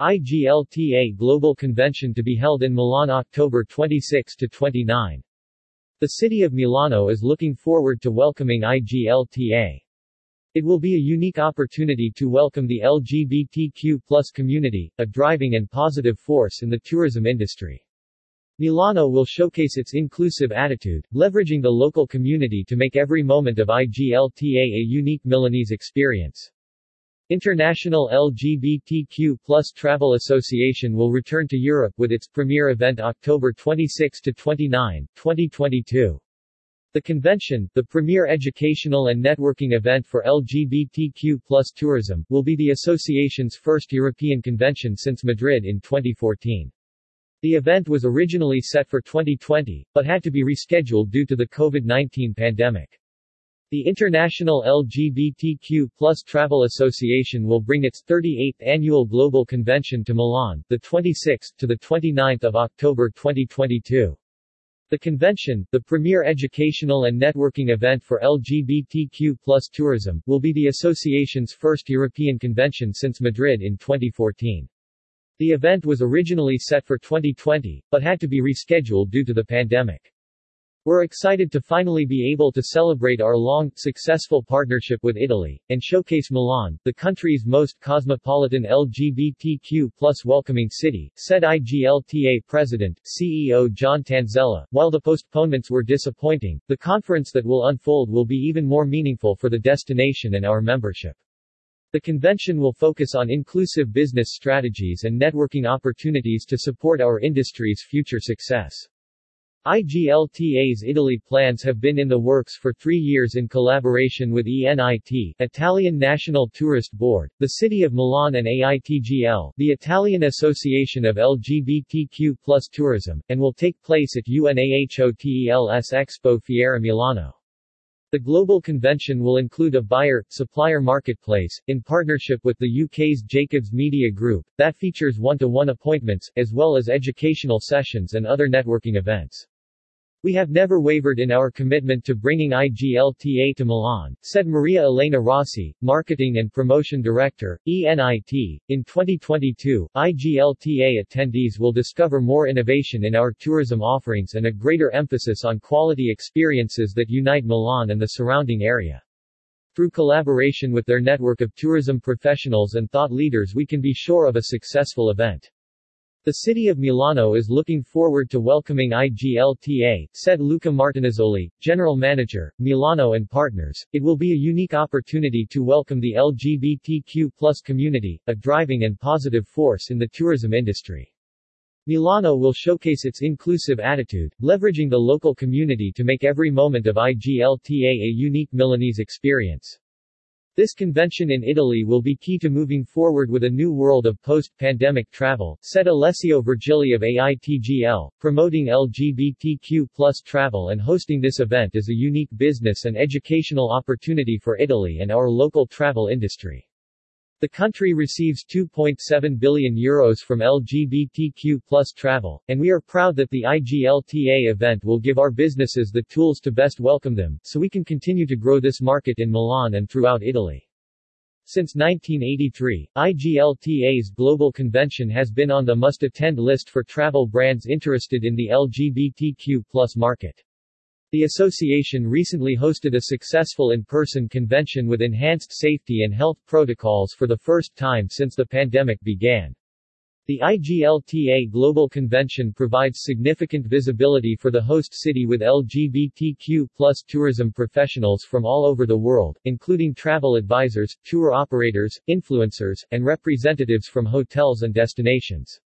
IGLTA Global Convention to be held in Milan October 26 to 29. The city of Milano is looking forward to welcoming IGLTA. It will be a unique opportunity to welcome the LGBTQ plus community, a driving and positive force in the tourism industry. Milano will showcase its inclusive attitude, leveraging the local community to make every moment of IGLTA a unique Milanese experience. International LGBTQ plus Travel Association will return to Europe with its premier event October 26 to 29, 2022. The convention, the premier educational and networking event for LGBTQ plus tourism, will be the association's first European convention since Madrid in 2014. The event was originally set for 2020, but had to be rescheduled due to the COVID-19 pandemic. The International LGBTQ plus Travel Association will bring its 38th annual global convention to Milan, the 26th to the 29th of October 2022. The convention, the premier educational and networking event for LGBTQ plus tourism, will be the association's first European convention since Madrid in 2014. The event was originally set for 2020, but had to be rescheduled due to the pandemic. We're excited to finally be able to celebrate our long, successful partnership with Italy, and showcase Milan, the country's most cosmopolitan LGBTQ plus welcoming city, said IGLTA President, CEO John Tanzella. While the postponements were disappointing, the conference that will unfold will be even more meaningful for the destination and our membership. The convention will focus on inclusive business strategies and networking opportunities to support our industry's future success. IGLTA's Italy plans have been in the works for three years in collaboration with ENIT, Italian National Tourist Board, the City of Milan and AITGL, the Italian Association of LGBTQ plus Tourism, and will take place at UNAHOTELS Expo Fiera Milano. The global convention will include a buyer-supplier marketplace, in partnership with the UK's Jacobs Media Group, that features one-to-one appointments, as well as educational sessions and other networking events. We have never wavered in our commitment to bringing IGLTA to Milan, said Maria Elena Rossi, Marketing and Promotion Director, ENIT. In 2022, IGLTA attendees will discover more innovation in our tourism offerings and a greater emphasis on quality experiences that unite Milan and the surrounding area. Through collaboration with their network of tourism professionals and thought leaders we can be sure of a successful event. The city of Milano is looking forward to welcoming IGLTA, said Luca Martinazzoli, general manager, Milano and Partners. It will be a unique opportunity to welcome the LGBTQ plus community, a driving and positive force in the tourism industry. Milano will showcase its inclusive attitude, leveraging the local community to make every moment of IGLTA a unique Milanese experience. This convention in Italy will be key to moving forward with a new world of post-pandemic travel, said Alessio Virgili of AITGL. Promoting LGBTQ plus travel and hosting this event is a unique business and educational opportunity for Italy and our local travel industry. The country receives 2.7 billion euros from LGBTQ plus travel, and we are proud that the IGLTA event will give our businesses the tools to best welcome them, so we can continue to grow this market in Milan and throughout Italy. Since 1983, IGLTA's global convention has been on the must-attend list for travel brands interested in the LGBTQ plus market. The association recently hosted a successful in-person convention with enhanced safety and health protocols for the first time since the pandemic began. The IGLTA Global Convention provides significant visibility for the host city with LGBTQ plus tourism professionals from all over the world, including travel advisors, tour operators, influencers, and representatives from hotels and destinations.